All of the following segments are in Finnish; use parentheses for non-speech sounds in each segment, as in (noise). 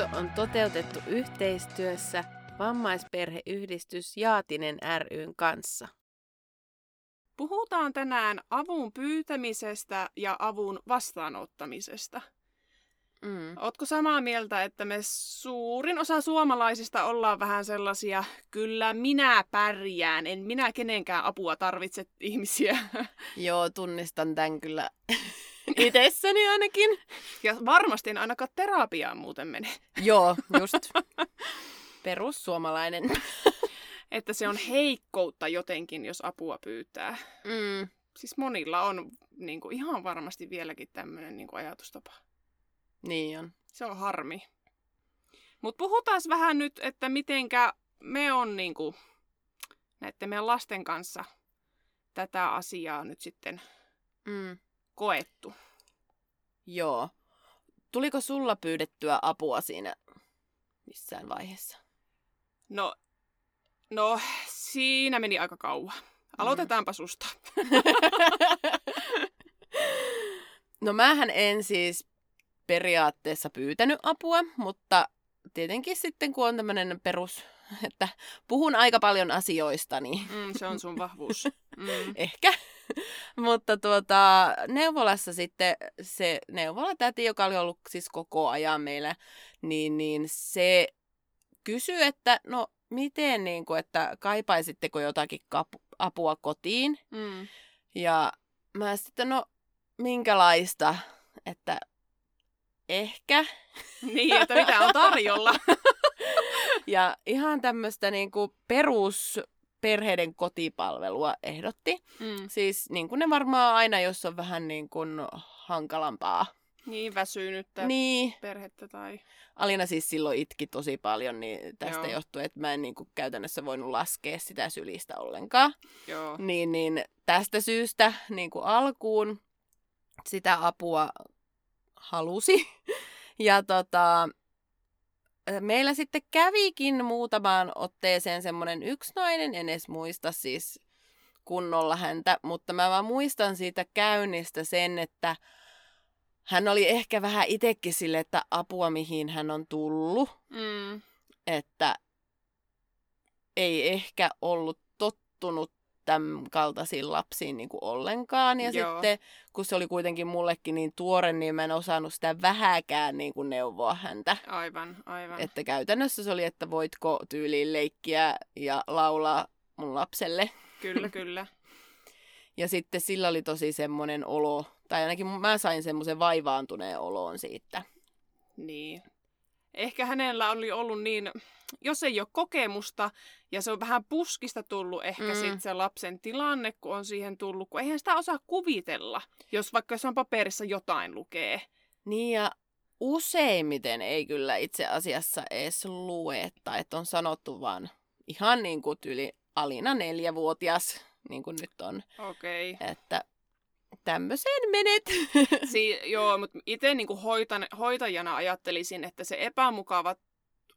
Jakso on toteutettu yhteistyössä vammaisperheyhdistys Jaatinen ryn kanssa. Puhutaan tänään avun pyytämisestä ja avun vastaanottamisesta. Mm. Ootko samaa mieltä, että me suurin osa suomalaisista ollaan vähän sellaisia, kyllä minä pärjään, en minä kenenkään apua tarvitse ihmisiä. Joo, tunnistan tämän kyllä (laughs) itsessäni ainakin. Ja varmasti en ainakaan terapiaan muuten mene. (laughs) Joo, just. Perussuomalainen. (laughs) Että se on heikkoutta jotenkin, jos apua pyytää. Mm. Siis monilla on niin kuin, ihan varmasti vieläkin tämmöinen niin kuin, ajatustapa. Niin on. Se on harmi. Mutta puhutaan vähän nyt, että mitenkä me on niin kuin, näiden meidän lasten kanssa tätä asiaa nyt sitten Mm. Koettu. Joo. Tuliko sulla pyydettyä apua siinä missään vaiheessa? No, no siinä meni aika kauan. Aloitetaanpa susta. (laughs) No mähän en siis periaatteessa pyytänyt apua, mutta tietenkin sitten kun on tämmöinen perus, (laughs) että puhun aika paljon asioista, niin Mm, se on sun vahvuus. (laughs) Mm. ehkä. (laughs) Mutta tuota, neuvolassa sitten se neuvolatäti, joka oli ollut siis koko ajan meillä, niin, niin se kysyi, että no miten, niin kuin, että kaipaisitteko jotakin kap- apua kotiin. Mm. Ja mä sitten, no minkälaista, että ehkä. Niin, että mitä on tarjolla. (laughs) Ja ihan tämmöistä niinku perus perheiden kotipalvelua ehdotti. Mm. Siis niin kuin ne varmaan aina, jos on vähän niin kuin hankalampaa. Niin, väsynyttä Niin, perhettä tai... Alina siis silloin itki tosi paljon, niin tästä Joo. johtuu, että mä en niin kuin käytännössä voinut laskea sitä sylistä ollenkaan. Joo. Niin, niin tästä syystä niin kuin alkuun sitä apua halusi. (laughs) Ja tota, meillä sitten kävikin muutamaan otteeseen semmoinen yksi nainen, en edes muista siis kunnolla häntä, mutta mä vaan muistan siitä käynnistä sen, että hän oli ehkä vähän itsekin sille, että apua mihin hän on tullut, Mm. että ei ehkä ollut tottunut tämän kaltaisiin lapsiin niin kuin ollenkaan. Ja Joo. sitten, kun se oli kuitenkin mullekin niin tuore, niin mä en osannut sitä vähäkään niin kuin neuvoa häntä. Aivan, aivan. Että käytännössä se oli, että voitko tyyliin leikkiä ja laulaa mun lapselle. Kyllä, (laughs) kyllä. Ja sitten sillä oli tosi semmoinen olo, tai ainakin mä sain semmoisen vaivaantuneen oloon siitä. Niin. Ehkä hänellä oli ollut niin, jos ei ole kokemusta ja se on vähän puskista tullut ehkä Mm. sit se lapsen tilanne, kun on siihen tullut, kun eihän sitä osaa kuvitella, jos vaikka jossain paperissa jotain lukee. Niin ja useimmiten ei kyllä itse asiassa edes lue, tai että on sanottu vaan ihan niin kuin yli Alina neljävuotias, niin kuin nyt on, Okei. Okay. että tämmöiseen menet. (laughs) Si- joo, mutta itse niinku hoitan, hoitajana ajattelisin, että se epämukava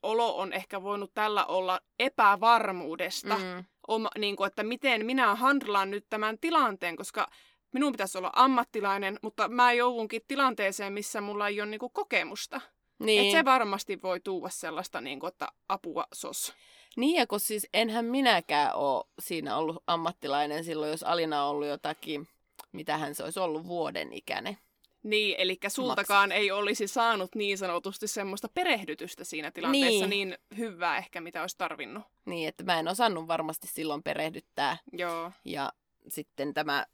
olo on ehkä voinut tällä olla epävarmuudesta. Mm. Oma, niinku, että miten minä handlaan nyt tämän tilanteen, koska minun pitäisi olla ammattilainen, mutta mä joudunkin tilanteeseen, missä mulla ei ole niinku kokemusta. Niin. niin. Et se varmasti voi tuua sellaista, niinku, että apua sos. Niin, ja kun siis enhän minäkään ole siinä ollut ammattilainen silloin, jos Alina on ollut jotakin, mitä hän se olisi ollut vuoden ikäinen. Niin, eli sultakaan ei olisi saanut niin sanotusti semmoista perehdytystä siinä tilanteessa Niin. niin, niin hyvää ehkä, mitä olisi tarvinnut. Niin, että mä en osannut varmasti silloin perehdyttää. Joo. Ja sitten tämä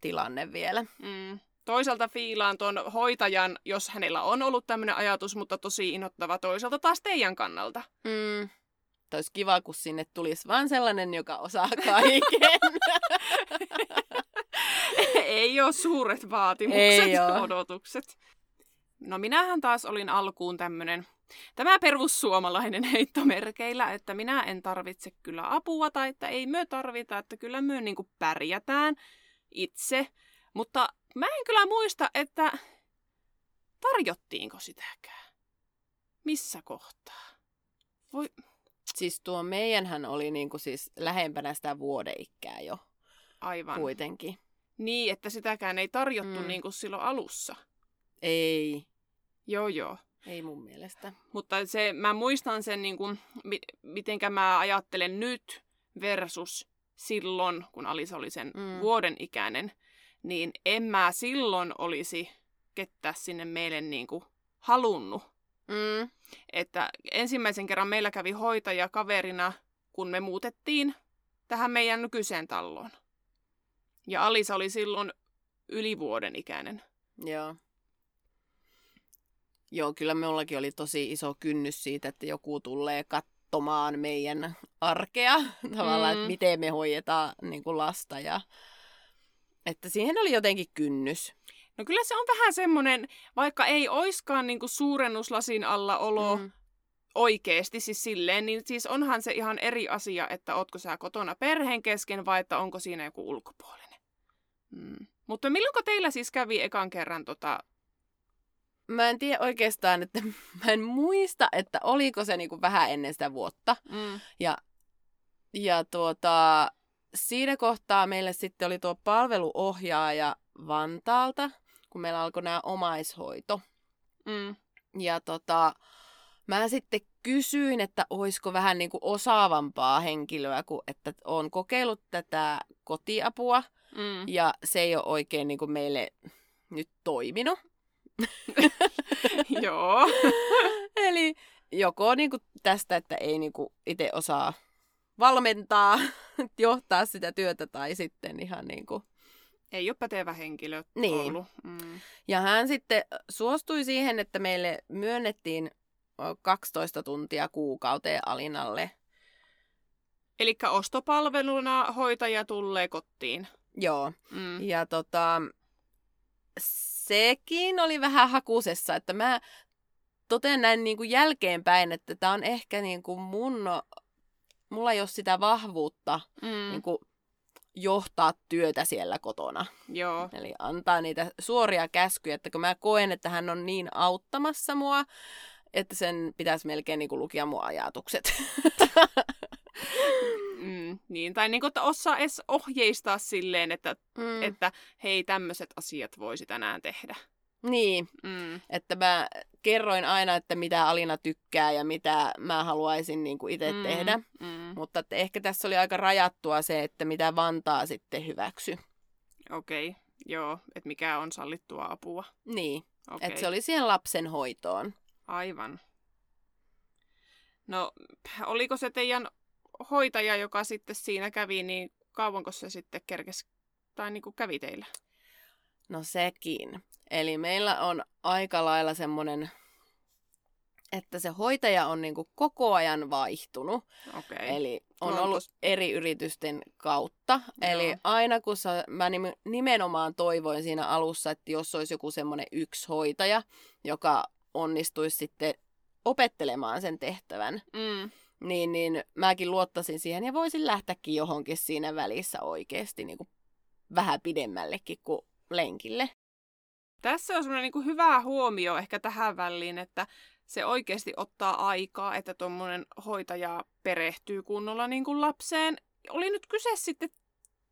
tilanne vielä. Mm. Toisaalta fiilaan tuon hoitajan, jos hänellä on ollut tämmöinen ajatus, mutta tosi innoittava toisaalta taas teidän kannalta. Mm. Olisi kiva, kun sinne tulisi vaan sellainen, joka osaa kaiken. (laughs) ei ole suuret vaatimukset Ei oo. odotukset. No minähän taas olin alkuun tämmönen, tämä perussuomalainen heittomerkeillä, että minä en tarvitse kyllä apua tai että ei myö tarvita, että kyllä myö niinku pärjätään itse. Mutta mä en kyllä muista, että tarjottiinko sitäkään. Missä kohtaa? Voi... Siis tuo meidänhän oli niinku siis lähempänä sitä vuodeikää jo Aivan. kuitenkin. Niin, että sitäkään ei tarjottu Mm. niin kuin silloin alussa. Ei, Joo, joo. ei mun mielestä. Mutta se, mä muistan sen, niin kuin, mi, mitenkä mä ajattelen nyt versus silloin, kun Alisa oli sen Mm. vuoden ikäinen, niin en mä silloin olisi kettä sinne meille niin kuin halunnut. Mm. Että ensimmäisen kerran meillä kävi hoitaja kaverina, kun me muutettiin tähän meidän nykyiseen taloon. Ja Alisa oli silloin yli vuoden ikäinen. Joo. Joo, kyllä minullakin oli tosi iso kynnys siitä, että joku tulee katsomaan meidän arkea, (laughs) tavallaan, Mm. että miten me hoidetaan niin kuin lasta. Ja... Että siihen oli jotenkin kynnys. No kyllä se on vähän semmoinen, vaikka ei oiskaan niinku suurennuslasin alla olo mm. oikeesti siis silleen, niin siis onhan se ihan eri asia, että ootko sä kotona perheen kesken vai että onko siinä joku ulkopuolinen. Mm. Mutta milloinko teillä siis kävi ekan kerran tota... Mä en tiedä oikeastaan, että (laughs) mä en muista, että oliko se niin kuin vähän ennen sitä vuotta. Mm. Ja tuota, siinä kohtaa meille sitten oli tuo palveluohjaaja Vantaalta, kun meillä alkoi nämä omaishoito. Mm. Ja tota, mä sitten kysyin, että olisiko vähän niin kuin osaavampaa henkilöä, kun että on kokeillut tätä kotiapua Mm. ja se ei ole oikein niin kuin meille nyt toiminut. (laughs) Joo. (laughs) Eli joko niin kuin tästä, että ei niin kuin itse osaa valmentaa, (laughs) johtaa sitä työtä tai sitten ihan niin kuin Ei ole pätevä henkilö Niin. ollut. Mm. Ja hän sitten suostui siihen, että meille myönnettiin ö, 12 tuntia kuukauteen Alinalle. Eli ostopalveluna hoitaja tulee kotiin. Joo. Mm. Ja tota, sekin oli vähän hakusessa, että mä totean näin niin kuin jälkeenpäin, että tämä on ehkä niin kuin mun, mulla ei ole sitä vahvuutta Mm. niin kuin johtaa työtä siellä kotona. Joo. Eli antaa niitä suoria käskyjä, että kun mä koen, että hän on niin auttamassa mua, että sen pitäisi melkein niin kuin lukia mun ajatukset. (laughs) Mm, niin, tai niin kuin, että osaa edes ohjeistaa silleen, että, Mm. että hei, tämmöiset asiat voisi tänään tehdä. Niin, Mm. että mä kerroin aina, että mitä Alina tykkää ja mitä mä haluaisin niin kuin itse mm. tehdä. Mm. Mutta että ehkä tässä oli aika rajattua se, että mitä Vantaa sitten hyväksy. Okei, okay. joo, että mikä on sallittua apua. Niin, Okei, että se oli siihen lapsen hoitoon. aivan. No, oliko se teidän hoitaja, joka sitten siinä kävi, niin kauanko se sitten kerkes, tai niin kuin kävi teillä? No sekin. Eli meillä on aika lailla semmoinen, että se hoitaja on niinku koko ajan vaihtunut. Okay. Eli on ollut eri yritysten kautta. Joo. Eli aina kun sä, mä nim- nimenomaan toivoin siinä alussa, että jos olisi joku semmoinen yksi hoitaja, joka onnistuisi sitten opettelemaan sen tehtävän, Mm. niin, niin mäkin luottasin siihen ja voisin lähteäkin johonkin siinä välissä oikeasti niin kuin vähän pidemmällekin kuin lenkille. Tässä on semmoinen niin hyvä huomio ehkä tähän väliin, että se oikeasti ottaa aikaa, että tuommoinen hoitaja perehtyy kunnolla niin kuin lapseen. Oli nyt kyse sitten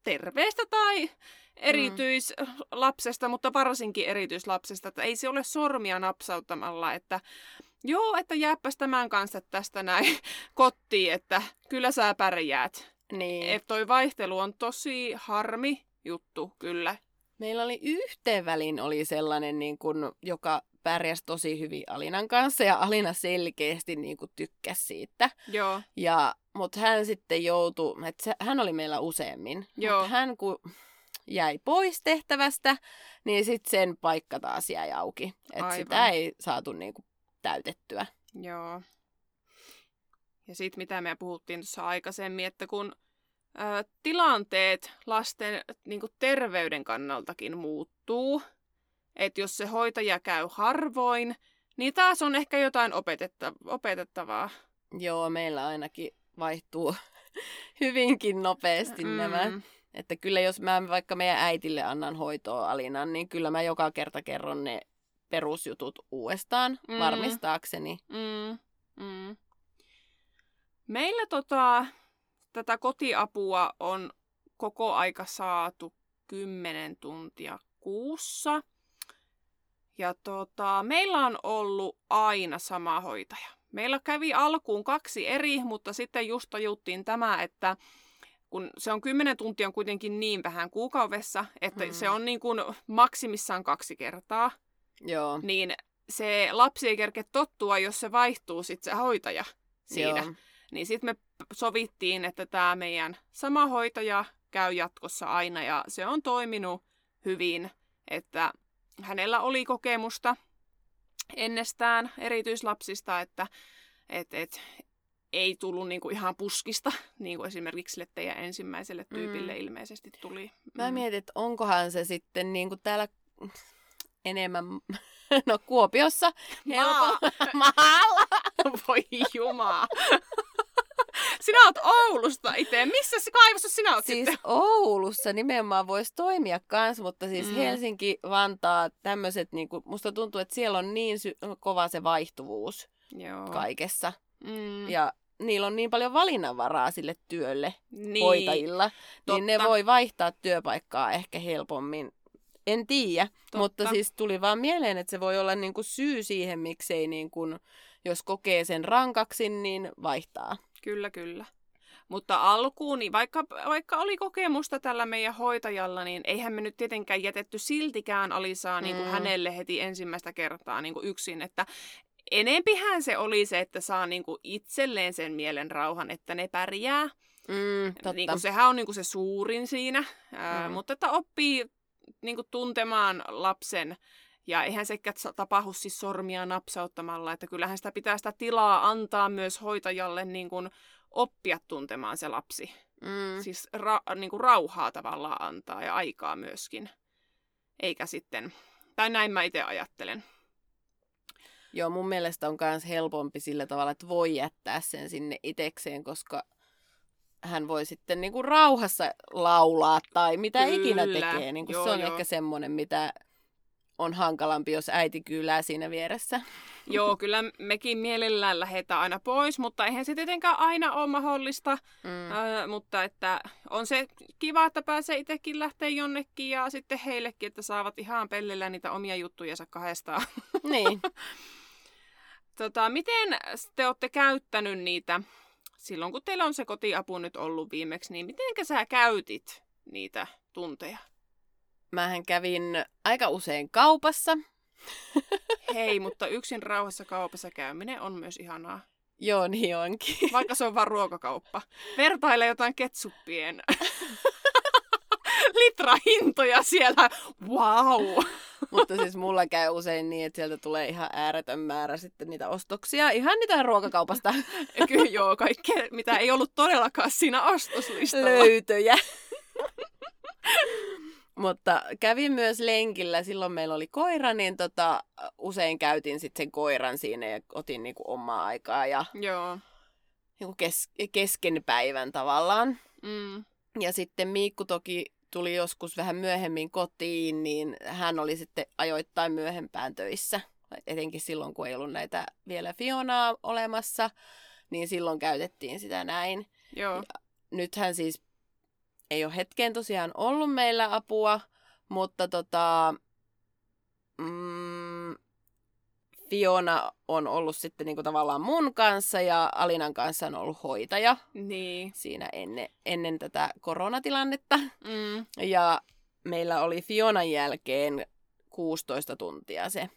terveestä tai erityislapsesta, mutta varsinkin erityislapsesta, että ei se ole sormia napsauttamalla, että joo, että jääpäs tämän kanssa tästä näin (laughs) kotiin, että kyllä sä pärjäät. Niin. Että toi vaihtelu on tosi harmi juttu, kyllä. Meillä oli yhteen välin oli sellainen, niin kuin, joka pärjäsi tosi hyvin Alinan kanssa ja Alina selkeästi niin kuin, tykkäsi siitä. Joo, Ja, mutta hän sitten joutui, että se, hän oli meillä useammin. Joo. Mutta hän kun jäi pois tehtävästä, niin sitten sen paikka taas jäi auki. Että sitä ei saatu niin kuin, täytettyä. Joo. Ja sitten mitä me puhuttiin tuossa aikaisemmin, että kun tilanteet lasten niin terveyden kannaltakin muuttuu, että jos se hoitaja käy harvoin, niin taas on ehkä jotain opetetta- opetettavaa. Joo, meillä ainakin vaihtuu (laughs) hyvinkin nopeasti mm. nämä. Että kyllä jos mä vaikka meidän äitille annan hoitoa Alinan, niin kyllä mä joka kerta kerron ne perusjutut uudestaan mm. varmistaakseni. Mm. Mm. Meillä tota, tätä kotiapua on koko aika saatu 10 tuntia kuussa. Ja tota, meillä on ollut aina sama hoitaja. Meillä kävi alkuun kaksi eri, mutta sitten just tajuttiin tämä, että kun se on 10 tuntia on kuitenkin niin vähän kuukaudessa, että mm. se on niin kuin maksimissaan kaksi kertaa. Joo. Niin se lapsi ei kerke tottua, jos se vaihtuu sitten se hoitaja siinä. Joo. Niin sitten me sovittiin, että tämä meidän sama hoitaja käy jatkossa aina ja se on toiminut hyvin, että hänellä oli kokemusta ennestään erityislapsista, että et, et, ei tullut niinku ihan puskista, (laughs) niin kuin esimerkiksi sille teidän ensimmäiselle tyypille mm. ilmeisesti tuli. Mä mm. mietin, että onkohan se sitten niin kuin täällä enemmän, (laughs) no Kuopiossa, Maa. (laughs) maalla. Voi jumaa. Sinä oot Oulusta itse. Missä se kaivossa sinä oot Siis sitten? Oulussa nimenomaan voisi toimia kans, mutta siis mm. Helsinki, Vantaa, tämmöiset, niinku, musta tuntuu, että siellä on niin sy- kova se vaihtuvuus Joo. kaikessa. Mm. Ja niillä on niin paljon valinnanvaraa sille työlle Niin. hoitajilla, niin ne Totta. voi vaihtaa työpaikkaa ehkä helpommin. En tiedä, Totta. mutta siis tuli vaan mieleen, että se voi olla niinku syy siihen, miksei niinku, jos kokee sen rankaksi, niin vaihtaa. Kyllä, kyllä. Mutta alkuun, niin vaikka, vaikka oli kokemusta tällä meidän hoitajalla, niin eihän me nyt tietenkään jätetty siltikään Alisaa niin kuin Mm. hänelle heti ensimmäistä kertaa niin kuin yksin. Että enempihän se oli se, että saa niin kuin itselleen sen mielen rauhan, että ne pärjää. Mm, totta. Niin kuin sehän on niin kuin se suurin siinä, ää, Mm. mutta että oppii niin kuin tuntemaan lapsen. Ja eihän sa- tapahdu siis sormia napsauttamalla, että kyllähän sitä pitää sitä tilaa antaa myös hoitajalle niin kuin oppia tuntemaan se lapsi. Mm. Siis ra- niin kuin rauhaa tavallaan antaa ja aikaa myöskin. Eikä sitten, tai näin mä itse ajattelen. Joo, mun mielestä on myös helpompi sillä tavalla, että voi jättää sen sinne itekseen, koska hän voi sitten niinku rauhassa laulaa tai mitä Kyllä. ikinä tekee. Niinku Joo, se on joo. ehkä semmoinen, mitä on hankalampi, jos äiti kyylää siinä vieressä. (laughs) Joo, kyllä mekin mielellään lähdetään aina pois, mutta eihän se tietenkään aina ole mahdollista. Mm. Ää, mutta että on se kiva, että pääsee itsekin lähteä jonnekin ja sitten heillekin, että saavat ihan pellellä niitä omia juttujensa kahdestaan. (laughs) niin. Tota, miten te olette käyttänyt niitä, silloin kun teillä on se kotiapu nyt ollut viimeksi, niin miten sä käytit niitä tunteja? Mähän kävin aika usein kaupassa. (laughs) Hei, mutta yksin rauhassa kaupassa käyminen on myös ihanaa. Joo, niin onkin. (laughs) Vaikka se on vaan ruokakauppa. Vertaile jotain ketsuppien (laughs) litrahintoja siellä. Wow! Mutta siis mulla käy usein niin, että sieltä tulee ihan ääretön määrä sitten niitä ostoksia. Ihan niitä ruokakaupasta Kyllä joo, kaikkea, mitä ei ollut todellakaan siinä ostoslistalla. löytöjä. Mutta kävin myös lenkillä, silloin meillä oli koira, niin tota, usein käytin sitten sen koiran siinä ja otin niinku omaa aikaa ja Joo. niinku kes- kesken päivän tavallaan. Mm. Ja sitten Miikku toki tuli joskus vähän myöhemmin kotiin, niin hän oli sitten ajoittain myöhempään töissä. Etenkin silloin, kun ei ollut näitä vielä Fionaa olemassa, niin silloin käytettiin sitä näin. Joo. Nythän siis ei ole hetkeen tosiaan ollut meillä apua, mutta tota, mm, Fiona on ollut sitten niinku tavallaan mun kanssa ja Alinan kanssa on ollut hoitaja Niin. siinä ennen, ennen tätä koronatilannetta. Mm. Ja meillä oli Fionan jälkeen 16 tuntia se.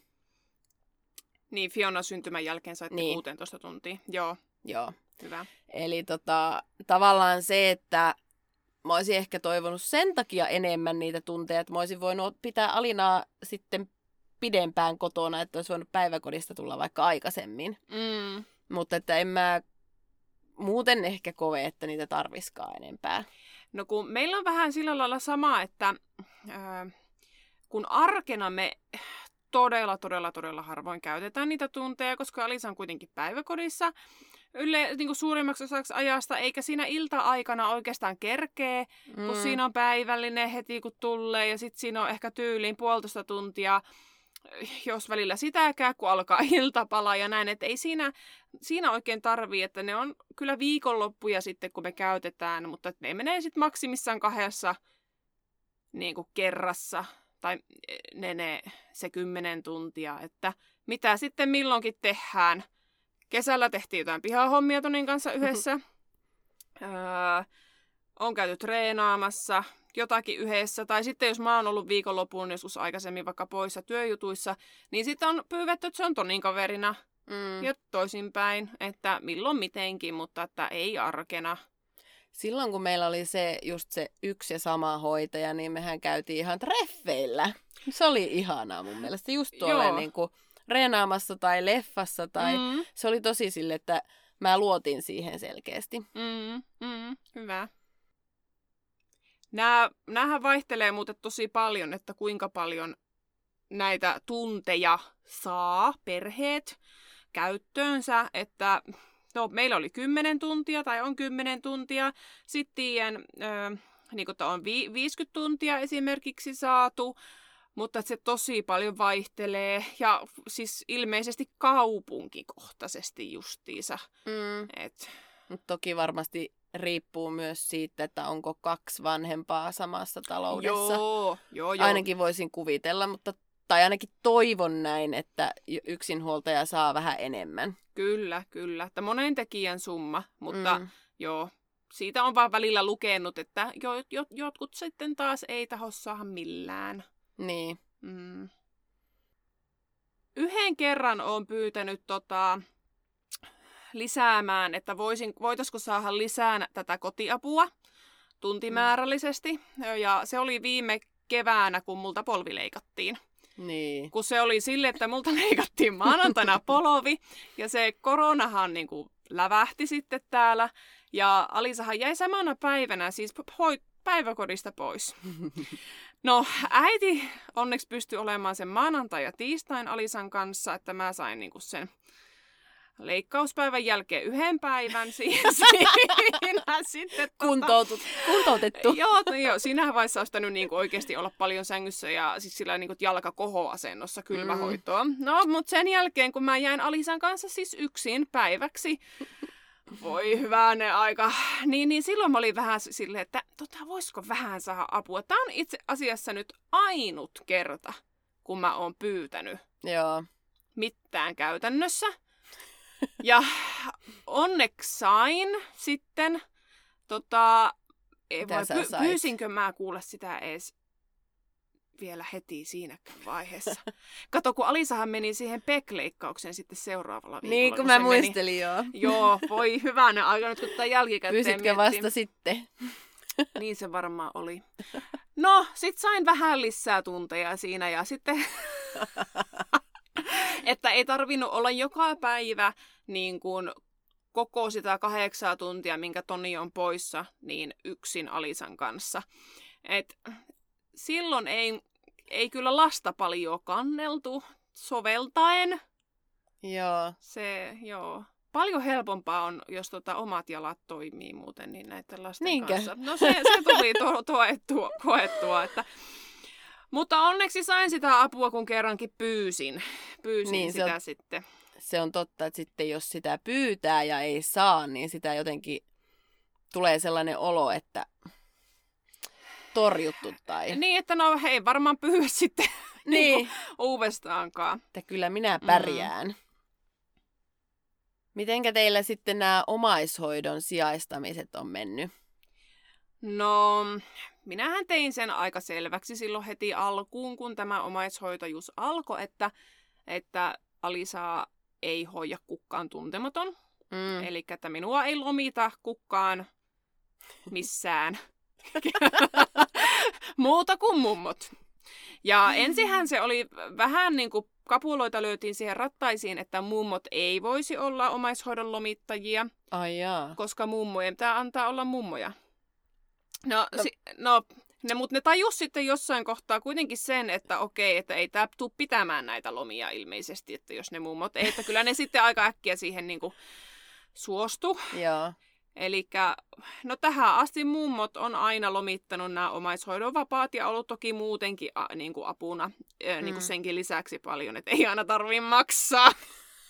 Niin, Fiona syntymän jälkeen saitte Niin. niin. 16 tuntia. Joo, Joo. hyvä. Eli tota, tavallaan se, että mä olisin ehkä toivonut sen takia enemmän niitä tunteja, että mä olisin voinut pitää Alinaa sitten pidempään kotona, että olisi voinut päiväkodista tulla vaikka aikaisemmin. Mm. Mutta että en mä muuten ehkä koe, että niitä tarviskaan enempää. No kun meillä on vähän sillä lailla sama, että ää, kun arkena me todella, todella, todella harvoin käytetään niitä tunteja, koska Alisa on kuitenkin päiväkodissa yle, niin kuin suurimmaksi osaksi ajasta, eikä siinä ilta-aikana oikeastaan kerkee, mm. kun siinä on päivällinen heti kun tulee, ja sitten siinä on ehkä tyyliin puolitoista tuntia, jos välillä sitäkään, kun alkaa (laughs) iltapala ja näin, että ei siinä, siinä oikein tarvii, että ne on kyllä viikonloppuja sitten, kun me käytetään, mutta ne menee sitten maksimissaan kahdessa niin kuin kerrassa, tai ne, ne, se kymmenen tuntia, että mitä sitten milloinkin tehdään – Kesällä tehtiin jotain pihahommia Tonin kanssa yhdessä. öö, on käyty treenaamassa jotakin yhdessä. Tai sitten jos mä oon ollut viikonloppuun joskus aikaisemmin vaikka poissa työjutuissa, niin sitten on pyydetty, että se on Tonin kaverina. Mm. Ja toisinpäin, että milloin mitenkin, mutta että ei arkena. Silloin kun meillä oli se just se yksi ja sama hoitaja, niin mehän käytiin ihan treffeillä. Se oli ihanaa mun mielestä. Just tuolle niin kuin reenaamassa tai leffassa. Tai mm. Se oli tosi sille, että mä luotin siihen selkeästi. Mm, mm, hyvä. Nämä, nämähän vaihtelee muuten tosi paljon, että kuinka paljon näitä tunteja saa perheet käyttöönsä, että no, meillä oli 10 tuntia tai on 10 tuntia, sitten äh, niin on vi- 50 tuntia esimerkiksi saatu, mutta se tosi paljon vaihtelee ja siis ilmeisesti kaupunkikohtaisesti justiinsa. Mm. Et... Mut toki varmasti riippuu myös siitä, että onko kaksi vanhempaa samassa taloudessa. Joo, joo, joo. Ainakin voisin kuvitella, mutta tai ainakin toivon näin, että yksinhuoltaja saa vähän enemmän. Kyllä, kyllä. Että monen tekijän summa, mutta mm. joo, siitä on vaan välillä lukenut, että jo, jo, jotkut sitten taas ei taho saada millään. Niin. Mm. Yhden kerran on pyytänyt tota, lisäämään, että voisin, voitaisiko saada lisää tätä kotiapua tuntimäärällisesti. Ja se oli viime keväänä, kun multa polvi leikattiin. Niin. Kun se oli sille, että multa (laughs) leikattiin maanantaina (laughs) polvi ja se koronahan niin kuin lävähti sitten täällä. Ja Alisahan jäi samana päivänä siis päiväkodista pois. (laughs) No, äiti onneksi pystyi olemaan sen maanantai ja tiistain Alisan kanssa, että mä sain niinku sen leikkauspäivän jälkeen yhden päivän siinä, (laughs) siinä sitten. Tota, Kuntoutut, kuntoutettu. joo, no, joo, siinähän vaiheessa olisi pitänyt niinku oikeasti olla paljon sängyssä ja siis sillä niinku jalka kohoasennossa kylmähoitoa. Mm. No, mutta sen jälkeen, kun mä jäin Alisan kanssa siis yksin päiväksi, voi hyvänä aika. Niin, niin silloin mä olin vähän silleen, että tota, voisiko vähän saada apua. Tämä on itse asiassa nyt ainut kerta, kun mä oon pyytänyt Joo. mitään käytännössä. Ja onneksi sain sitten, tota, vai py- pyysinkö mä kuulla sitä edes vielä heti siinäkään vaiheessa. (laughs) Kato, kun Alisahan meni siihen pekleikkaukseen sitten seuraavalla viikolla. Niin, kun mä muistelin, meni... joo. Joo, (laughs) voi hyvänä aika nyt, kun tätä jälkikäteen Pysitkö miettii. vasta sitten? (laughs) niin se varmaan oli. No, sit sain vähän lisää tunteja siinä ja sitten... että ei tarvinnut olla joka päivä niin kuin koko sitä kahdeksaa tuntia, minkä Toni on poissa, niin yksin Alisan kanssa. Et silloin ei, ei kyllä lasta paljon kanneltu soveltaen. Joo. Se, joo. Paljon helpompaa on, jos tota omat jalat toimii muuten niin näiden lasten Niinkö? kanssa. No se, se tuli to, toettua, koettua, että... Mutta onneksi sain sitä apua, kun kerrankin pyysin. Pyysin niin, sitä se on, sitten. Se on totta, että sitten jos sitä pyytää ja ei saa, niin sitä jotenkin tulee sellainen olo, että torjuttu tai... Niin, että no hei, varmaan pyhy (laughs) sitten niin. niin uudestaankaan. Että kyllä minä pärjään. Mm. Mitenkä teillä sitten nämä omaishoidon sijaistamiset on mennyt? No, minähän tein sen aika selväksi silloin heti alkuun, kun tämä omaishoitajuus alkoi, että, että Alisaa ei hoida kukaan tuntematon. Mm. Eli että minua ei lomita kukaan missään. (laughs) (laughs) Muuta kuin mummot. Ja ensihän se oli vähän niin kuin kapuloita löytiin siihen rattaisiin, että mummot ei voisi olla omaishoidon lomittajia. Ai jaa. Koska mummojen pitää antaa olla mummoja. No, no. Si- no Ne, mutta ne tajus sitten jossain kohtaa kuitenkin sen, että okei, että ei tämä tule pitämään näitä lomia ilmeisesti, että jos ne mummot ei, että kyllä ne sitten aika äkkiä siihen niin kuin suostu. Joo. Eli no tähän asti mummot on aina lomittanut nämä omaishoidon vapaat ja ollut toki muutenkin a, niin kuin apuna mm. niin kuin senkin lisäksi paljon, että ei aina tarvitse maksaa.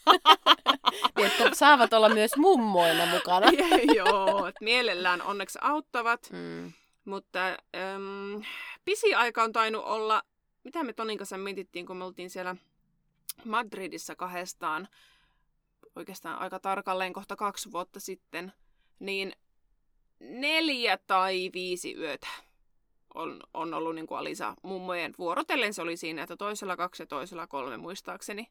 (laughs) niin, että saavat olla myös mummoina mukana. (laughs) Joo, että mielellään onneksi auttavat. Mm. Mutta äm, pisi aika on tainnut olla, mitä me Tonin kanssa mietittiin, kun me oltiin siellä Madridissa kahdestaan, oikeastaan aika tarkalleen kohta kaksi vuotta sitten, niin neljä tai viisi yötä on, on ollut niin kuin Alisa mummojen vuorotellen. Se oli siinä, että toisella kaksi ja toisella kolme muistaakseni.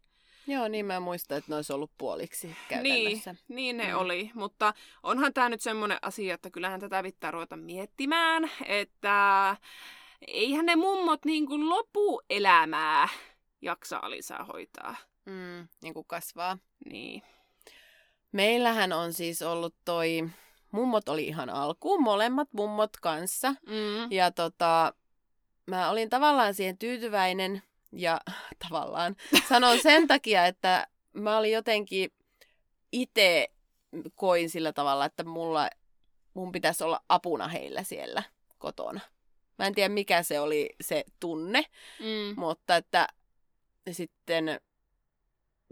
Joo, niin mä muistan, että ne olisi ollut puoliksi käytännössä. Niin, niin ne mm. oli, mutta onhan tämä nyt semmoinen asia, että kyllähän tätä pitää ruveta miettimään, että eihän ne mummot niin kuin lopuelämää jaksa Alisaa hoitaa. Mm, niin kuin kasvaa. Niin. Meillähän on siis ollut toi, mummot oli ihan alkuun, molemmat mummot kanssa. Mm. Ja tota, mä olin tavallaan siihen tyytyväinen, ja (laughs) tavallaan sanon sen (laughs) takia, että mä olin jotenkin itse koin sillä tavalla, että mulla, mun pitäisi olla apuna heillä siellä kotona. Mä en tiedä, mikä se oli se tunne, mm. mutta että sitten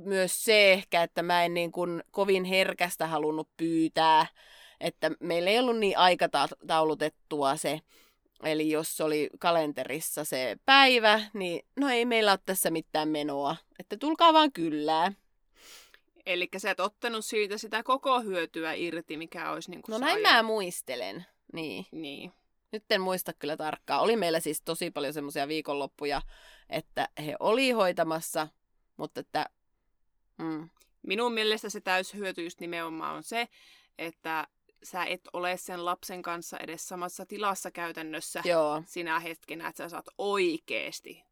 myös se ehkä, että mä en niin kuin kovin herkästä halunnut pyytää, että meillä ei ollut niin aikataulutettua se, Eli jos oli kalenterissa se päivä, niin no ei meillä ole tässä mitään menoa. Että tulkaa vaan kyllää. Eli sä et ottanut siitä sitä koko hyötyä irti, mikä olisi niin kuin No näin mä muistelen. Niin. niin. Nyt en muista kyllä tarkkaan. Oli meillä siis tosi paljon semmoisia viikonloppuja, että he oli hoitamassa, mutta että... Mm. Minun mielestä se täyshyöty just nimenomaan on se, että sä et ole sen lapsen kanssa edes samassa tilassa käytännössä Joo. sinä hetkenä, että sä saat oikeesti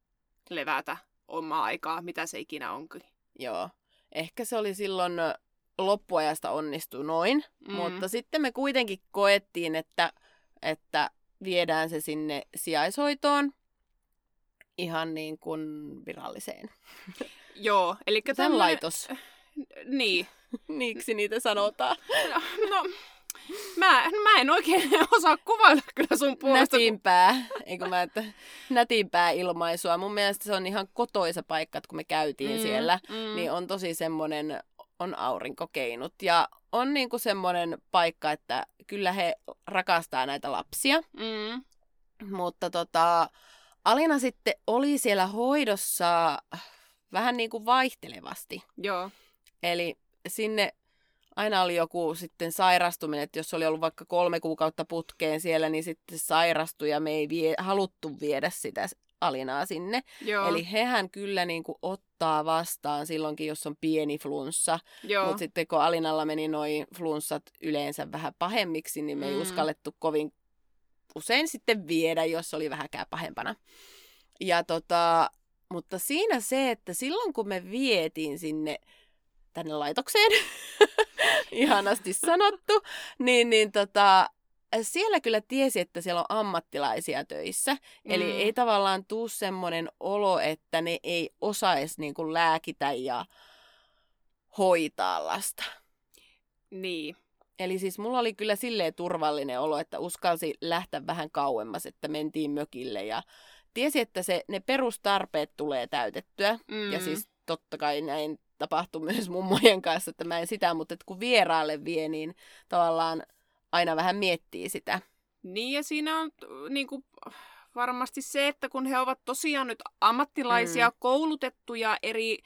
levätä omaa aikaa, mitä se ikinä onkin. Joo. Ehkä se oli silloin loppuajasta onnistu noin, mm. mutta sitten me kuitenkin koettiin, että, että viedään se sinne sijaishoitoon ihan niin kuin viralliseen. (laughs) Joo, eli Sen laitos. Niin. (laughs) Niiksi niitä sanotaan. No, no Mä, mä en oikein (laughs) osaa kuvailla kyllä sun puolesta. Nätimpää, eikö mä, että nätimpää ilmaisua. Mun mielestä se on ihan kotoisa paikka, että kun me käytiin mm, siellä, mm. niin on tosi semmoinen, on aurinkokeinut. Ja on niinku semmoinen paikka, että kyllä he rakastaa näitä lapsia. Mm. Mutta tota, Alina sitten oli siellä hoidossa vähän niin kuin vaihtelevasti. Joo. Eli sinne aina oli joku sitten sairastuminen, että jos oli ollut vaikka kolme kuukautta putkeen siellä, niin sitten sairastui ja me ei vie, haluttu viedä sitä Alinaa sinne. Joo. Eli hehän kyllä niin kuin ottaa vastaan silloinkin, jos on pieni flunssa. Mutta sitten kun Alinalla meni noin flunssat yleensä vähän pahemmiksi, niin me ei mm. uskallettu kovin usein sitten viedä, jos oli vähäkään pahempana. Ja tota, mutta siinä se, että silloin kun me vietiin sinne tänne laitokseen, (laughs) ihanasti sanottu, niin, niin tota, siellä kyllä tiesi, että siellä on ammattilaisia töissä. Mm. Eli ei tavallaan tuu semmoinen olo, että ne ei osaisi niin kuin lääkitä ja hoitaa lasta. Niin. Eli siis mulla oli kyllä silleen turvallinen olo, että uskalsi lähteä vähän kauemmas, että mentiin mökille ja tiesi, että se, ne perustarpeet tulee täytettyä. Mm. Ja siis totta kai näin tapahtui (laughs) myös mummojen kanssa, että mä en sitä, mutta että kun vieraalle vie, niin tavallaan aina vähän miettii sitä. Niin ja siinä on niin kuin, varmasti se, että kun he ovat tosiaan nyt ammattilaisia, mm. koulutettuja eri,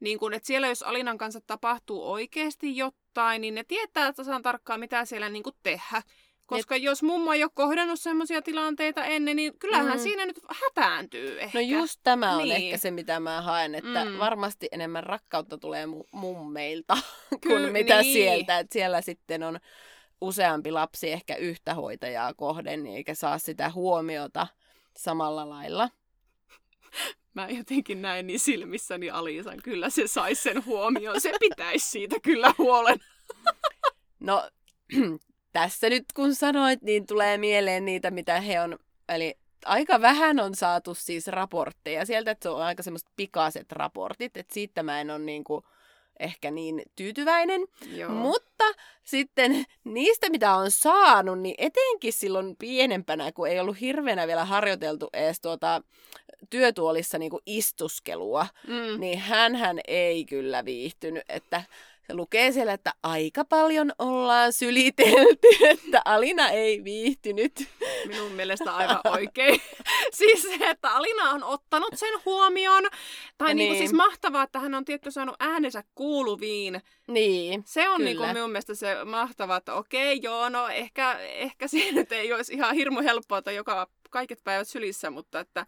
niin kuin, että siellä jos Alinan kanssa tapahtuu oikeasti jotain, niin ne tietää tasan tarkkaan, mitä siellä niin kuin tehdä. Koska Et... jos mummo ei ole kohdannut sellaisia tilanteita ennen, niin kyllähän mm. siinä nyt hätääntyy ehkä. No just tämä on niin. ehkä se, mitä mä haen, että mm. varmasti enemmän rakkautta tulee mu- mummeilta (laughs) kuin Ky- mitä niin. sieltä. Että siellä sitten on useampi lapsi ehkä yhtä hoitajaa kohden, niin eikä saa sitä huomiota samalla lailla. (laughs) Mä jotenkin näin niin silmissäni Aliisan, kyllä se saisi sen huomioon. Se pitäisi siitä kyllä huolen. (laughs) No, (clears throat) tässä nyt kun sanoit, niin tulee mieleen niitä, mitä he on, eli aika vähän on saatu siis raportteja sieltä, että se on aika semmoiset pikaiset raportit, että siitä mä en ole niinku ehkä niin tyytyväinen. Joo. Mutta sitten niistä, mitä on saanut, niin etenkin silloin pienempänä, kun ei ollut hirveänä vielä harjoiteltu edes tuota työtuolissa niinku istuskelua, mm. niin hän ei kyllä viihtynyt, että se lukee siellä, että aika paljon ollaan sylitelty, (laughs) että Alina ei viihtynyt. Minun mielestä aivan oikein. (laughs) siis se, että Alina on ottanut sen huomioon. Tai niin. Niinku Niin. siis mahtavaa, että hän on tietty saanut äänensä kuuluviin. Niin, Se on Kyllä. niinku minun mielestä se mahtavaa, että okei, joo, no ehkä, ehkä se (laughs) nyt ei olisi ihan hirmu helppoa, että joka kaiket päivät sylissä, mutta että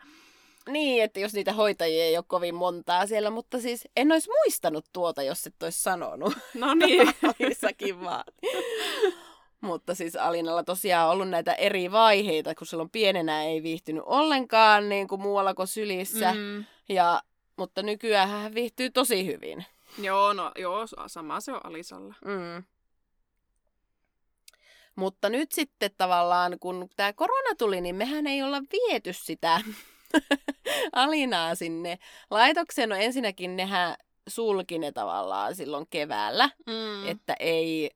niin, että jos niitä hoitajia ei ole kovin montaa siellä, mutta siis en olisi muistanut tuota, jos et olisi sanonut. no niin. (laughs) Missäkin vaan. Mutta siis Alinalla tosiaan on ollut näitä eri vaiheita, kun silloin pienenä ei viihtynyt ollenkaan niin kuin muualla kuin sylissä. Mm. Ja, mutta nykyään hän viihtyy tosi hyvin. Joo, no joo, sama se on Alisalla. Mm. Mutta nyt sitten tavallaan, kun tämä korona tuli, niin mehän ei olla viety sitä Alinaa sinne laitokseen. No ensinnäkin nehän sulki ne tavallaan silloin keväällä, Mm. että ei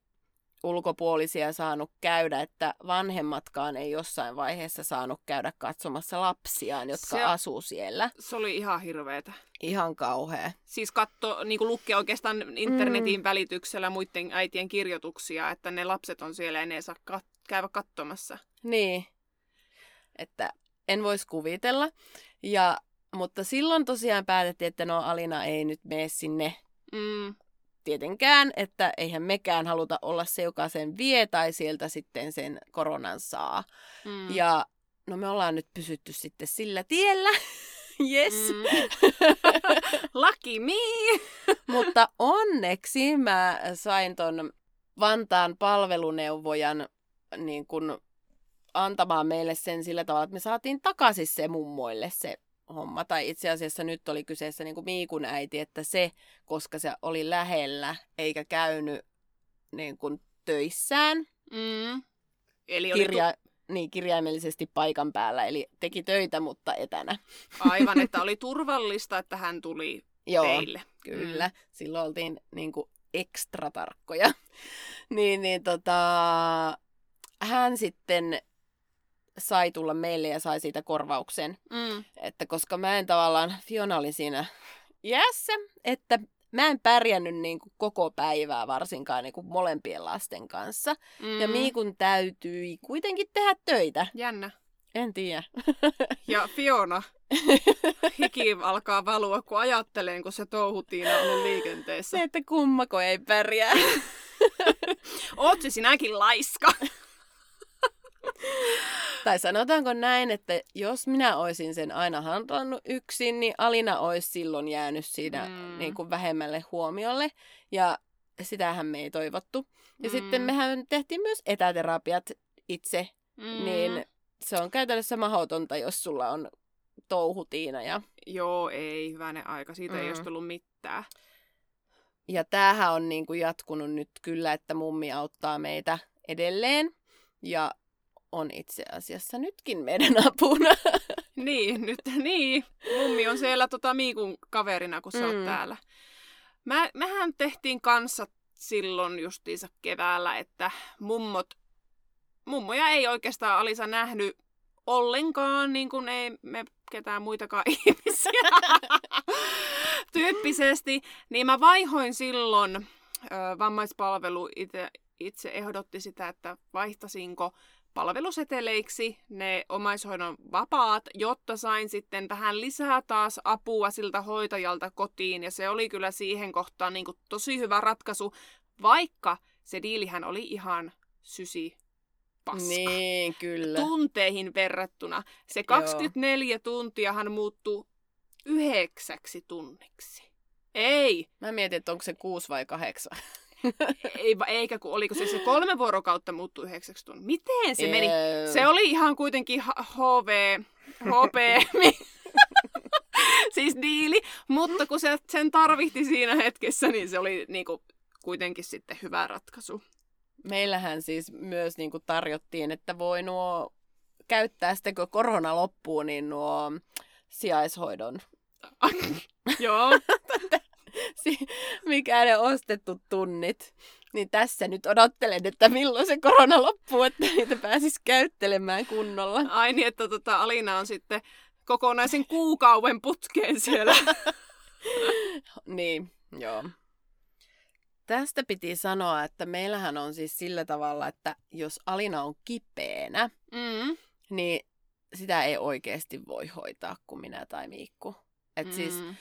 ulkopuolisia saanut käydä, että vanhemmatkaan ei jossain vaiheessa saanut käydä katsomassa lapsiaan, jotka Se- asuu siellä. Se oli ihan hirveetä. Ihan kauhea. Siis katso, niin kuin lukee oikeastaan internetin mm. välityksellä muiden äitien kirjoituksia, että ne lapset on siellä ja ne ei saa kat- käydä katsomassa. Niin, että en voisi kuvitella. Ja, mutta silloin tosiaan päätettiin, että no Alina ei nyt mene sinne Mm. tietenkään, että eihän mekään haluta olla se, joka sen vie tai sieltä sitten sen koronan saa. Mm. Ja no me ollaan nyt pysytty sitten sillä tiellä. (laughs) yes. Mm. (laughs) Lucky me! (laughs) Mutta onneksi mä sain ton Vantaan palveluneuvojan niin kun antamaan meille sen sillä tavalla, että me saatiin takaisin se mummoille se homma. Tai itse asiassa nyt oli kyseessä niin kuin Miikun äiti, että se, koska se oli lähellä eikä käynyt niin kuin töissään Mm. Eli oli kirja, niin, kirjaimellisesti paikan päällä, eli teki töitä, mutta etänä. tu- aivan, että oli (laughs) turvallista, että hän tuli Joo, teille. Kyllä, mm. silloin oltiin niin kuin ekstra tarkkoja. (laughs) niin, niin tota, hän sitten sai tulla meille ja sai siitä korvauksen. Mm. Että koska mä en tavallaan, Fiona oli siinä jäässä, että mä en pärjännyt niin kuin koko päivää varsinkaan niin kuin molempien lasten kanssa. Mm. Ja Miikun täytyi kuitenkin tehdä töitä. Jännä. En tiedä. (laughs) Ja Fiona, hiki alkaa valua, kun ajattelen, kun se touhutiina on ollut liikenteessä. Se, että kummako ei pärjää. (laughs) Oot se sinäkin laiska? Tai sanotaanko näin, että jos minä olisin sen aina handlannut yksin, niin Alina olisi silloin jäänyt siinä Mm. niin kuin vähemmälle huomiolle. Ja sitähän me ei toivottu. Ja Mm. sitten mehän tehtiin myös etäterapiat itse, Mm. niin se on käytännössä mahdotonta, jos sulla on touhutiina. Ja, Joo, ei, hyvänen aika. Siitä mm. ei olisi tullut mitään. ja tämähän on niin kuin jatkunut nyt kyllä, että mummi auttaa meitä edelleen. Ja on itse asiassa nytkin meidän (laughs) apuna. Niin, nyt niin. Mummi on siellä tota Miikun kaverina, kun sä oot Mm. täällä. Mä, mehän tehtiin kanssa silloin justiinsa keväällä, että mummot, mummoja ei oikeastaan Alisa nähnyt ollenkaan, niin kuin ei me ketään muitakaan (laughs) ihmisiä (laughs) tyyppisesti. Niin mä vaihoin silloin, ö, vammaispalvelu itse, itse ehdotti sitä, että vaihtasinko palveluseteleiksi ne omaishoidon vapaat, jotta sain sitten vähän lisää taas apua siltä hoitajalta kotiin. Ja se oli kyllä siihen kohtaan niin kuin tosi hyvä ratkaisu, vaikka se diilihän oli ihan sysi paska. niin, kyllä. Tunteihin verrattuna. Se 24 tuntiahan muuttuu yhdeksäksi tunniksi. Ei, Mä mietin, että onko se kuusi vai kahdeksan. (laughs) ei, eikä kun oliko se se kolme vuorokautta muuttuu yhdeksäksi tunniksi. Miten se meni? Öö, Se oli ihan kuitenkin HV, HP, (laughs) (laughs) siis diili, mutta kun se sen tarvitsi siinä hetkessä, niin se oli niinku kuitenkin sitten hyvä ratkaisu. Meillähän siis myös niin kuin tarjottiin, että voi nuo käyttää sitten, kun korona loppuu, niin nuo sijaishoidon, Joo. (laughs) si- mikä ne ostettu tunnit. Niin tässä nyt odottelen, että milloin se korona loppuu, että niitä pääsis käyttelemään kunnolla. Ai niin, että tota, Alina on sitten kokonaisen kuukauden putkeen siellä. (laughs) Niin, joo. Tästä piti sanoa, että meillähän on siis sillä tavalla, että jos Alina on kipeänä, Mm. niin sitä ei oikeasti voi hoitaa kuin minä tai Miikku. Et siis Mm.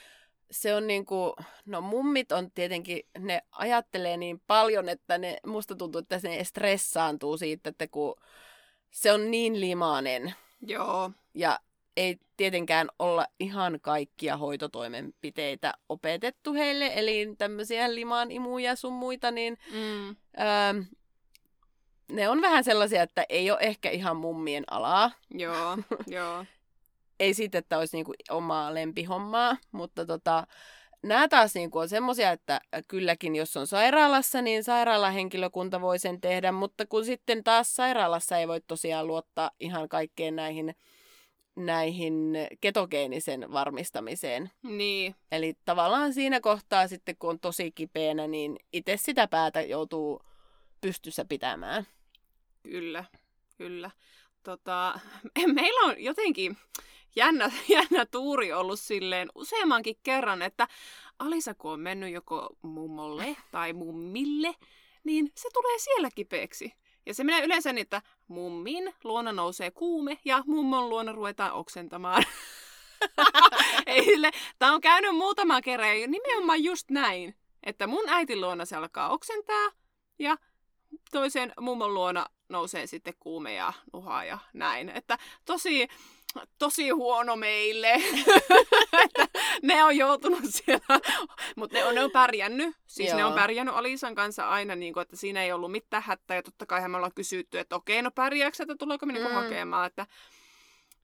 Se on niinku, no mummit on tietenkin, ne ajattelee niin paljon, että ne, musta tuntuu, että ne stressaantuu siitä, että kun se on niin limainen Joo. ja ei tietenkään olla ihan kaikkia hoitotoimenpiteitä opetettu heille, eli tämmöisiä limaan imuja sun muita, niin Mm. öö, ne on vähän sellaisia, että ei ole ehkä ihan mummien alaa. Joo, joo. (laughs) Ei siitä, että olisi niinku omaa lempihommaa, mutta tota, nämä taas niinku on semmoisia, että kylläkin jos on sairaalassa, niin sairaalahenkilökunta voi sen tehdä, mutta kun sitten taas sairaalassa ei voi tosiaan luottaa ihan kaikkeen näihin, näihin ketogeenisen varmistamiseen. Niin, Eli tavallaan siinä kohtaa sitten, kun on tosi kipeänä, niin itse sitä päätä joutuu pystyssä pitämään. kyllä, kyllä. Tota, (laughs) meillä on jotenkin jännä, (laughs) jännä tuuri ollut silleen useammankin kerran, että Alisa kun on mennyt joko mummolle tai mummille, niin se tulee siellä kipeäksi. Ja se menee yleensä niin, että mummin luona nousee kuume ja mummon luona ruvetaan oksentamaan. (laughs) Tää on käynyt muutama kerran ja nimenomaan just näin, että mun äitin luona se alkaa oksentaa ja toisen mummon luona nousee sitten kuume ja nuha ja näin. Että tosi, tosi huono meille. (laughs) että ne on joutunut siellä, mutta ne on, ne on pärjännyt. Siis Joo. ne on pärjännyt Alisan kanssa aina, niin kuin, että siinä ei ollut mitään hätää. Ja totta kai me ollaan kysytty, että okei, no pärjääkö, että tuleeko me mm. Mm. hakemaan, että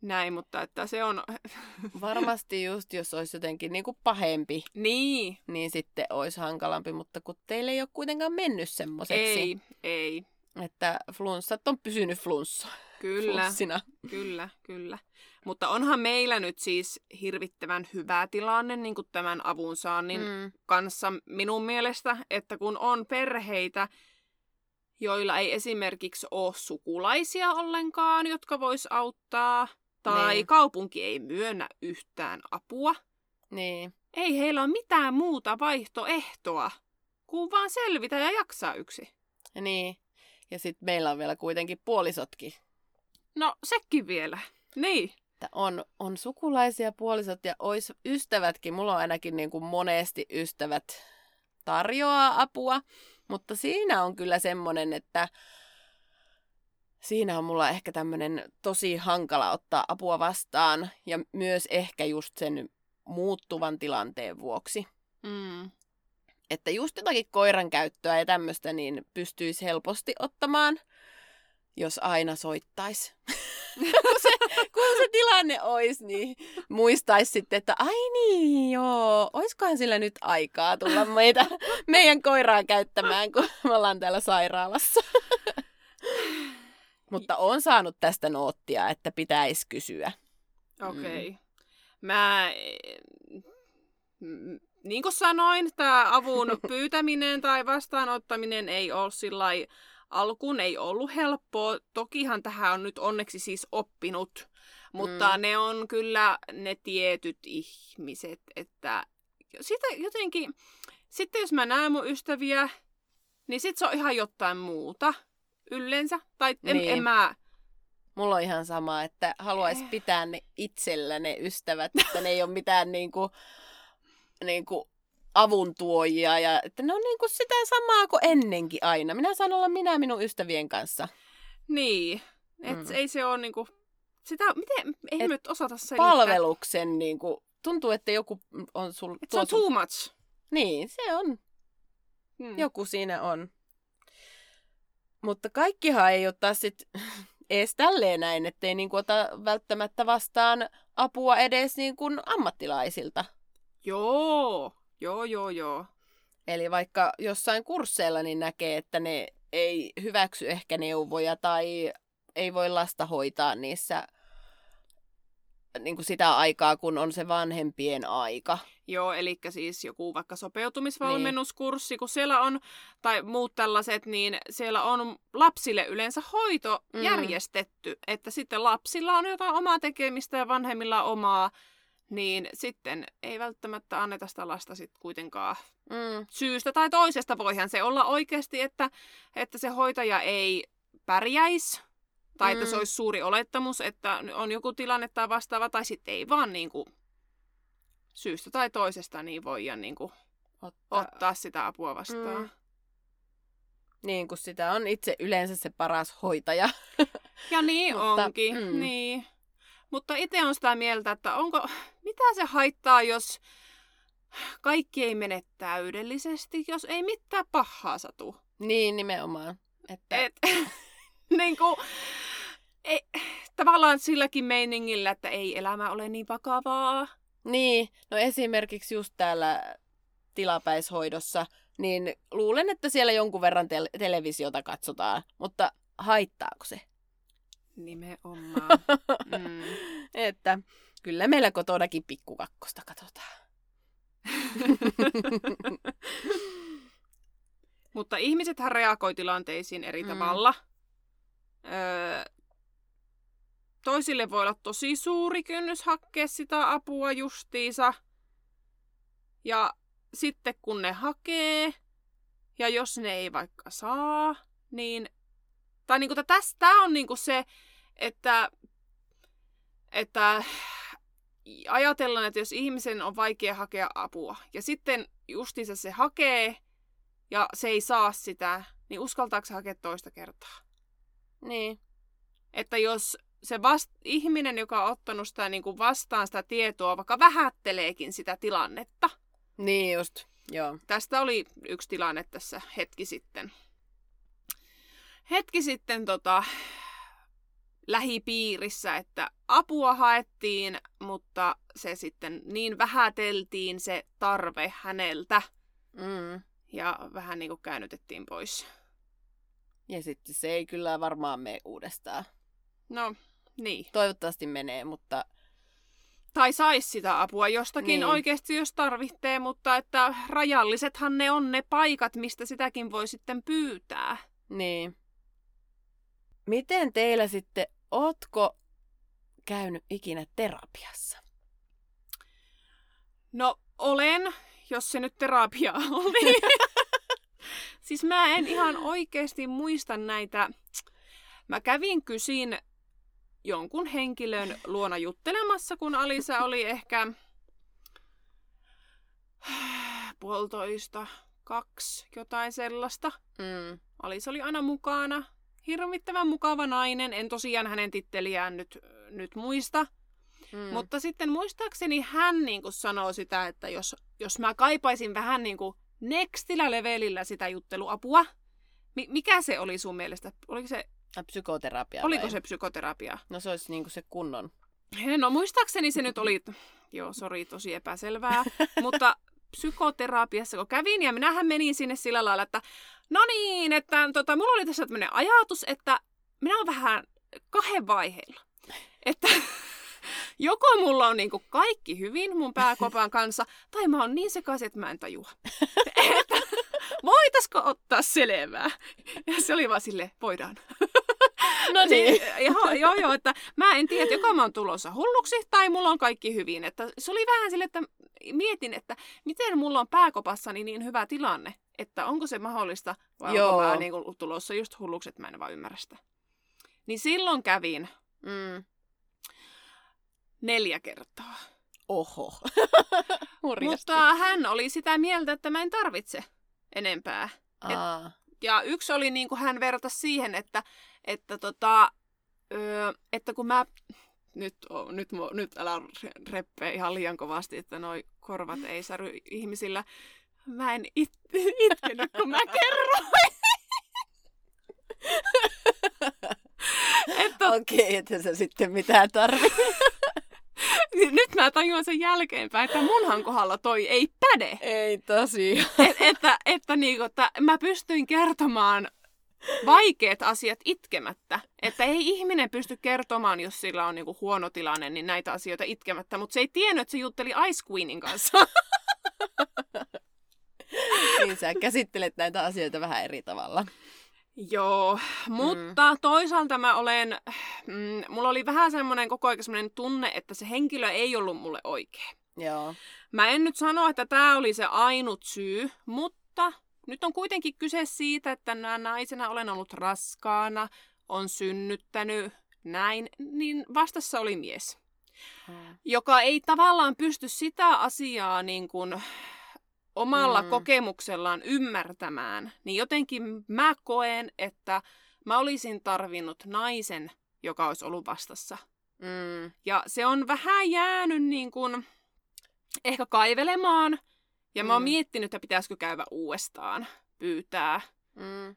näin, mutta että se on, (laughs) Varmasti just, jos olisi jotenkin niin kuin pahempi, niin, niin sitten olisi hankalampi, mutta kun teille ei ole kuitenkaan mennyt semmoiseksi, ei, ei, että flunssat on pysynyt flunssa. Kyllä. flunssina. Kyllä, kyllä. Mutta onhan meillä nyt siis hirvittävän hyvä tilanne niin kuin tämän avunsaannin Mm. kanssa minun mielestä, että kun on perheitä, joilla ei esimerkiksi ole sukulaisia ollenkaan, jotka vois auttaa, tai Niin. kaupunki ei myönnä yhtään apua, Niin. ei heillä ole mitään muuta vaihtoehtoa kuin vaan selvitä ja jaksaa yksi. Niin. Ja sitten meillä on vielä kuitenkin puolisotkin. No, sekin vielä. Niin. Että on, on sukulaisia puolisot ja ois ystävätkin. Mulla on ainakin niin kuin monesti ystävät tarjoaa apua. Mutta siinä on kyllä semmoinen, että siinä on mulla ehkä tämmöinen tosi hankala ottaa apua vastaan. Ja myös ehkä just sen muuttuvan tilanteen vuoksi. Mm. Että just jotakin koiran käyttöä ja tämmöistä niin pystyisi helposti ottamaan, jos aina soittaisi. (laughs) kun, se, kun se tilanne olisi, niin muistaisi sitten, että ai niin joo, oiskohan sillä nyt aikaa tulla meitä, meidän koiraa käyttämään, kun me ollaan täällä sairaalassa. (laughs) Mutta on saanut tästä noottia, että pitäisi kysyä. Okei. Okay. Mä, eh, mm, niin kuin sanoin, tämä avun (laughs) pyytäminen tai vastaanottaminen ei ole sillä alkuun ei ollut helppoa. Tokihan tähän on nyt onneksi siis oppinut, mutta Mm. ne on kyllä ne tietyt ihmiset, että sitä jotenkin, sitten jos mä näen mun ystäviä, niin sit se on ihan jotain muuta yleensä. Tai en, Niin. en mä, Mulla on ihan sama, että haluaisi pitää ne itsellä ne ystävät, että ne ei ole mitään niinku, niinku avuntuojia ja että ne on niinku sitä samaa kuin ennenkin aina. Minä saan olla minä minun ystävien kanssa. Niin. Et Mm. ei se ole niinku... Sitä, miten, ei Et nyt osata selittää. Palveluksen niinku, tuntuu, että joku on sul... Et se on too much. Niin, se on. Hmm. Joku siinä on. Mutta kaikkihan ei taas sit (laughs) edes tälleen näin, ettei niinku ota välttämättä vastaan apua edes niinku ammattilaisilta. Joo, joo, joo, joo. Eli vaikka jossain kursseilla niin näkee, että ne ei hyväksy ehkä neuvoja tai ei voi lasta hoitaa niissä niin kuin sitä aikaa, kun on se vanhempien aika. Joo, eli siis joku vaikka sopeutumisvalmennuskurssi, niin. kun siellä on, tai muut tällaiset, niin siellä on lapsille yleensä hoito mm. järjestetty, että sitten lapsilla on jotain omaa tekemistä ja vanhemmilla omaa, niin sitten ei välttämättä anneta sitä lasta sitten kuitenkaan mm. syystä tai toisesta. Voihan se olla oikeasti, että, että se hoitaja ei pärjäisi, tai mm. että se mm. olisi suuri olettamus, että on joku tilanne tai vastaava, tai sitten ei vaan niin kuin syystä tai toisesta niin voida niin kuin ottaa. ottaa sitä apua vastaan. Mm. Niin, kun sitä on itse yleensä se paras hoitaja. Ja niin (laughs) Mutta, onkin, mm. niin. Mutta itse on sitä mieltä, että onko, mitä se haittaa, jos kaikki ei mene täydellisesti, jos ei mitään pahaa satu. Niin, nimenomaan. Että... Et, (laughs) niin kuin, ei, tavallaan silläkin meiningillä, että ei elämä ole niin vakavaa. Niin, no esimerkiksi just täällä tilapäishoidossa, niin luulen, että siellä jonkun verran te- televisiota katsotaan, mutta haittaako se? Nimenomaan. (laughs) Mm. että kyllä meillä kotonakin pikkukakkosta katsotaan. (laughs) mutta ihmisethän reagoi tilanteisiin eri mm. tavalla. Öö, toisille voi olla tosi suuri kynnys hakea sitä apua justiinsa. Ja sitten kun ne hakee, ja jos ne ei vaikka saa, niin... Tai niinku tästä on niinku se, että, että ajatellaan, että jos ihmisen on vaikea hakea apua, ja sitten justiinsa se hakee, ja se ei saa sitä, niin uskaltaako se hakea toista kertaa? Niin. Että jos se vast, ihminen, joka on ottanut sitä niin kuin vastaan sitä tietoa, vaikka vähätteleekin sitä tilannetta. Niin just, joo. Tästä oli yksi tilanne tässä hetki sitten. Hetki sitten tota, lähipiirissä, että apua haettiin, mutta se sitten niin vähäteltiin se tarve häneltä. Mm. Ja vähän niin kuin käännytettiin pois. Ja sitten se ei kyllä varmaan mene uudestaan. No, niin. Toivottavasti menee, mutta... Tai saisi sitä apua jostakin niin. oikeasti, jos tarvitsee, mutta että rajallisethan ne on ne paikat, mistä sitäkin voi sitten pyytää. Niin. Miten teillä sitten, ootko käynyt ikinä terapiassa? No, olen, jos se nyt terapia (laughs) oli. siis mä en ihan oikeasti muista näitä. Mä kävin kysin jonkun henkilön luona juttelemassa, kun Alisa oli ehkä puolitoista, kaksi, jotain sellaista. Mm. Alisa oli aina mukana. Hirvittävän mukava nainen. En tosiaan hänen titteliään nyt, nyt muista. Mm. Mutta sitten muistaakseni hän niin kuin sanoo sitä, että jos, jos mä kaipaisin vähän niin kuin nextillä levelillä sitä jutteluapua, mikä se oli sun mielestä? Oliko se Psykoterapia Oliko vai? se psykoterapia? No se olisi niinku se kunnon. No muistaakseni se nyt oli, (laughs) joo sori tosi epäselvää, mutta (laughs) psykoterapiassa kun kävin ja minähän menin sinne sillä lailla, että no niin, että tota, mulla oli tässä tämmöinen ajatus, että minä olen vähän kahden vaiheilla. Että (laughs) joko mulla on niinku kaikki hyvin mun pääkopan kanssa, tai mä oon niin sekaisin, että mä en tajua. (laughs) että, voitaisiko ottaa selvää? Ja se oli vaan sille, voidaan. No niin. joo, joo, joo, että mä en tiedä, joko mä oon tulossa hulluksi tai mulla on kaikki hyvin. Että se oli vähän sille, että mietin, että miten mulla on pääkopassani niin hyvä tilanne, että onko se mahdollista vai joo. onko mä niin kuin, tulossa just hulluksi, että mä en vaan ymmärrä sitä. Niin silloin kävin mm. neljä kertaa. Oho. (laughs) Mutta hän oli sitä mieltä, että mä en tarvitse enempää. Et, ja yksi oli niin kuin hän vertasi siihen, että, että, tota, öö, että kun mä... Nyt, oh, nyt, nyt älä reppe ihan liian kovasti, että noi korvat ei säry ihmisillä. Mä en it, (laughs) itkenyt, kun mä kerroin. (laughs) Okei, okay, että sä sitten mitään tarvitse. (laughs) nyt mä tajuan sen jälkeenpäin, että munhan kohdalla toi ei päde. Ei tosi. Et, että, että, niinku, että mä pystyin kertomaan vaikeat asiat itkemättä. Että ei ihminen pysty kertomaan, jos sillä on niinku huono tilanne, niin näitä asioita itkemättä. Mutta se ei tiennyt, että se jutteli Ice Queenin kanssa. (laughs) niin sä käsittelet näitä asioita vähän eri tavalla. Joo, mutta mm. toisaalta mä olen, mm, mulla oli vähän semmoinen koko ajan semmoinen tunne, että se henkilö ei ollut mulle oikea. Joo. Mä en nyt sano, että tämä oli se ainut syy, mutta nyt on kuitenkin kyse siitä, että naisena olen ollut raskaana, on synnyttänyt, näin, niin vastassa oli mies. Hmm. Joka ei tavallaan pysty sitä asiaa niin kuin omalla mm. kokemuksellaan ymmärtämään, niin jotenkin mä koen, että mä olisin tarvinnut naisen, joka olisi ollut vastassa. Mm. Ja se on vähän jäänyt niin kuin, ehkä kaivelemaan. Ja mm. mä oon mm. miettinyt, että pitäisikö käydä uudestaan pyytää. Mm.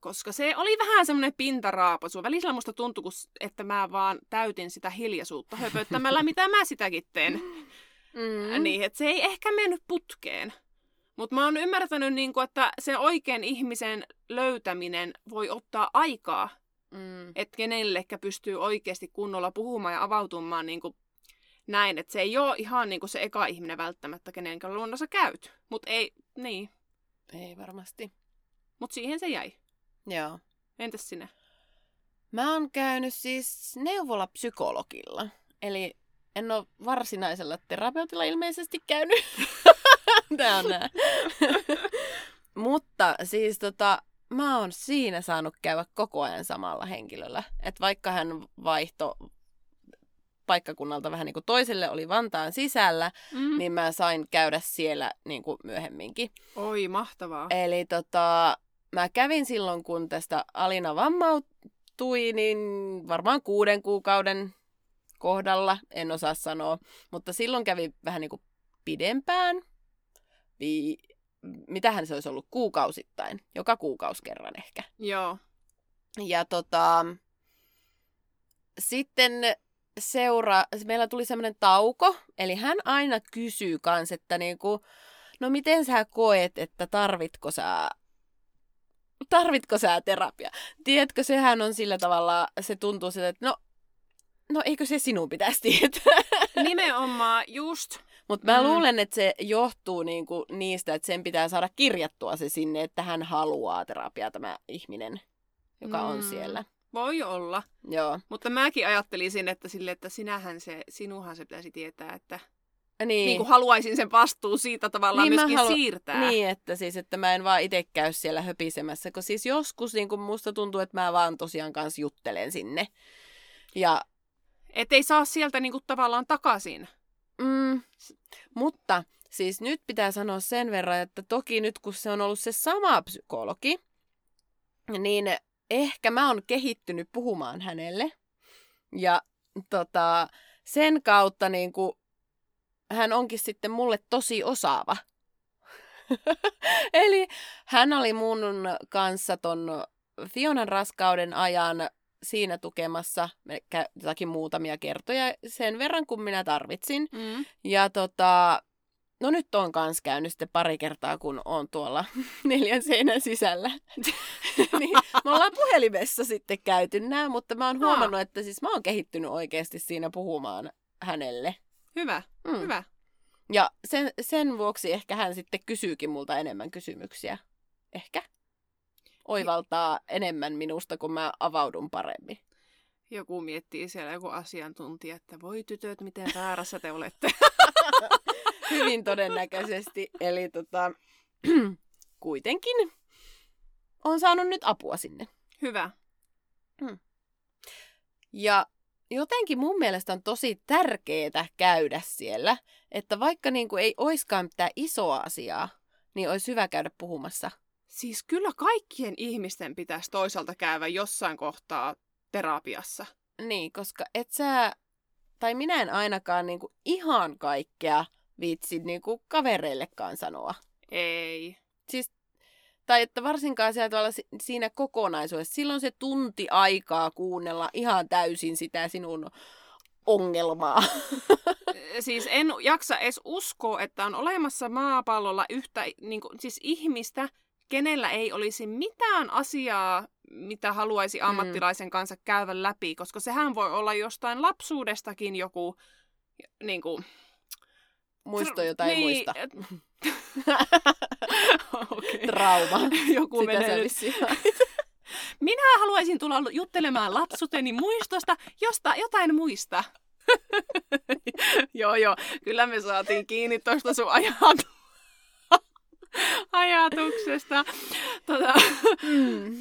Koska se oli vähän semmoinen pintaraapasu. Välillä musta tuntui, että mä vaan täytin sitä hiljaisuutta höpöttämällä, (laughs) mitä mä sitäkin teen. Mm. Niin, että se ei ehkä mennyt putkeen. Mutta mä oon ymmärtänyt, niin kun, että sen oikean ihmisen löytäminen voi ottaa aikaa. Mm. Että kenellekä pystyy oikeasti kunnolla puhumaan ja avautumaan niin näin. Että se ei ole ihan niin kuin se eka ihminen välttämättä, kenen luonnossa käyt. Mutta ei, niin. Ei varmasti. Mutta siihen se jäi. Joo. Entäs sinä? Mä oon käynyt siis neuvolapsykologilla. Eli en ole varsinaisella terapeutilla ilmeisesti käynyt. (laughs) Tää on nää. (laughs) Mutta siis tota, mä oon siinä saanut käydä koko ajan samalla henkilöllä. Että vaikka hän vaihto paikkakunnalta vähän niin kuin toiselle oli Vantaan sisällä, mm. niin mä sain käydä siellä niin kuin myöhemminkin. Oi, mahtavaa. Eli tota, mä kävin silloin, kun tästä Alina vammautui, niin varmaan kuuden kuukauden kohdalla, en osaa sanoa, mutta silloin kävi vähän niin kuin pidempään. Vi... Mitähän se olisi ollut? Kuukausittain. Joka kuukausi kerran ehkä. Joo. Ja tota, sitten seura, meillä tuli semmoinen tauko, eli hän aina kysyy kans, että niinku, no miten sä koet, että tarvitko sä tarvitko sä terapia? Tiedätkö, sehän on sillä tavalla, se tuntuu siltä, että no no eikö se sinun pitäisi tietää? (laughs) Nimenomaan, just. Mutta mä mm. luulen, että se johtuu niinku niistä, että sen pitää saada kirjattua se sinne, että hän haluaa terapiaa tämä ihminen, joka mm. on siellä. Voi olla. Joo. Mutta mäkin ajattelisin, että sille, että sinähän se, sinuhan se pitäisi tietää, että niin. niin kuin haluaisin sen vastuun siitä tavallaan niin myöskin halu... siirtää. Niin, että siis, että mä en vaan itse käy siellä höpisemässä, kun siis joskus niin kuin musta tuntuu, että mä vaan tosiaan kanssa juttelen sinne. Ja että ei saa sieltä niinku tavallaan takaisin. Mm, mutta siis nyt pitää sanoa sen verran, että toki nyt kun se on ollut se sama psykologi, niin ehkä mä oon kehittynyt puhumaan hänelle. Ja tota, sen kautta niin kuin, hän onkin sitten mulle tosi osaava. (laughs) Eli hän oli mun kanssa ton Fionan raskauden ajan siinä tukemassa jotakin muutamia kertoja sen verran, kun minä tarvitsin. Mm. Ja tota, no nyt on kans käynyt sitten pari kertaa, kun on tuolla (laughs) neljän seinän sisällä. (laughs) niin, me ollaan puhelimessa sitten käyty nämä, mutta mä oon huomannut, että siis mä oon kehittynyt oikeasti siinä puhumaan hänelle. Hyvä, mm. hyvä. Ja sen, sen vuoksi ehkä hän sitten kysyykin multa enemmän kysymyksiä. Ehkä oivaltaa enemmän minusta, kun mä avaudun paremmin. Joku miettii siellä joku asiantuntija, että voi tytöt, miten väärässä te olette. (laughs) Hyvin todennäköisesti. Eli tota, (clears throat) kuitenkin on saanut nyt apua sinne. Hyvä. Hmm. Ja jotenkin mun mielestä on tosi tärkeää käydä siellä, että vaikka niin kuin ei oiskaan mitään isoa asiaa, niin olisi hyvä käydä puhumassa – Siis kyllä kaikkien ihmisten pitäisi toisaalta käydä jossain kohtaa terapiassa. Niin, koska et sä, tai minä en ainakaan niinku ihan kaikkea viitsi niinku kavereillekaan sanoa. Ei. Siis, tai että varsinkaan siellä tavalla siinä kokonaisuudessa, silloin se tunti aikaa kuunnella ihan täysin sitä sinun ongelmaa. (laughs) siis en jaksa edes uskoa, että on olemassa maapallolla yhtä niin kuin, siis ihmistä, kenellä ei olisi mitään asiaa, mitä haluaisi Mm. ammattilaisen kanssa käydä läpi, koska sehän voi olla jostain lapsuudestakin joku niin kuin, Muisto, jota ei niin, muista. (laughs) Okei. Trauma. (laughs) Joku Sitä menee nyt. (laughs) Minä haluaisin tulla juttelemaan lapsuteni muistosta, josta jotain muista. joo, joo. Kyllä me saatiin kiinni tuosta sun ajatu- ajatuksesta. Tota, Mm.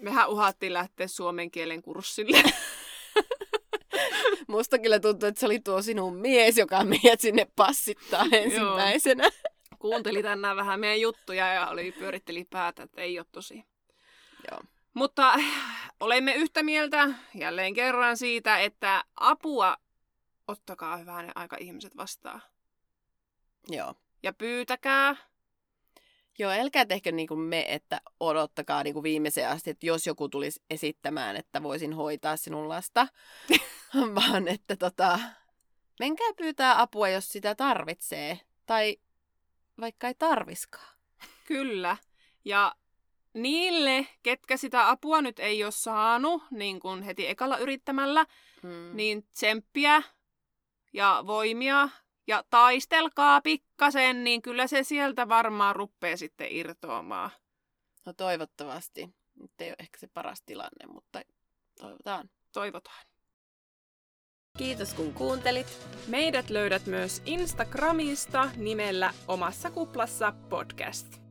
mehän uhattiin lähteä suomen kielen kurssille. Musta kyllä tuntuu, että se oli tuo sinun mies, joka meidät sinne passittaa ensimmäisenä. Kuunteli tänään vähän meidän juttuja ja oli, pyöritteli päätä, että ei ole tosi. Joo. Mutta olemme yhtä mieltä jälleen kerran siitä, että apua ottakaa hyvänen aika ihmiset vastaan. Joo. Ja pyytäkää. Joo, älkää tehkö niin kuin me, että odottakaa niin kuin viimeiseen asti, että jos joku tulisi esittämään, että voisin hoitaa sinun lasta, (laughs) vaan että tota, menkää pyytää apua, jos sitä tarvitsee. Tai vaikka ei tarviskaan. Kyllä. Ja niille, ketkä sitä apua nyt ei ole saanut, niin kuin heti ekalla yrittämällä, Mm. niin tsemppiä ja voimia ja taistelkaa pikkasen, niin kyllä se sieltä varmaan ruppee sitten irtoamaan. No toivottavasti. Nyt ei ole ehkä se paras tilanne, mutta toivotaan. Toivotaan. Kiitos kun kuuntelit. Meidät löydät myös Instagramista nimellä Omassa kuplassa podcast.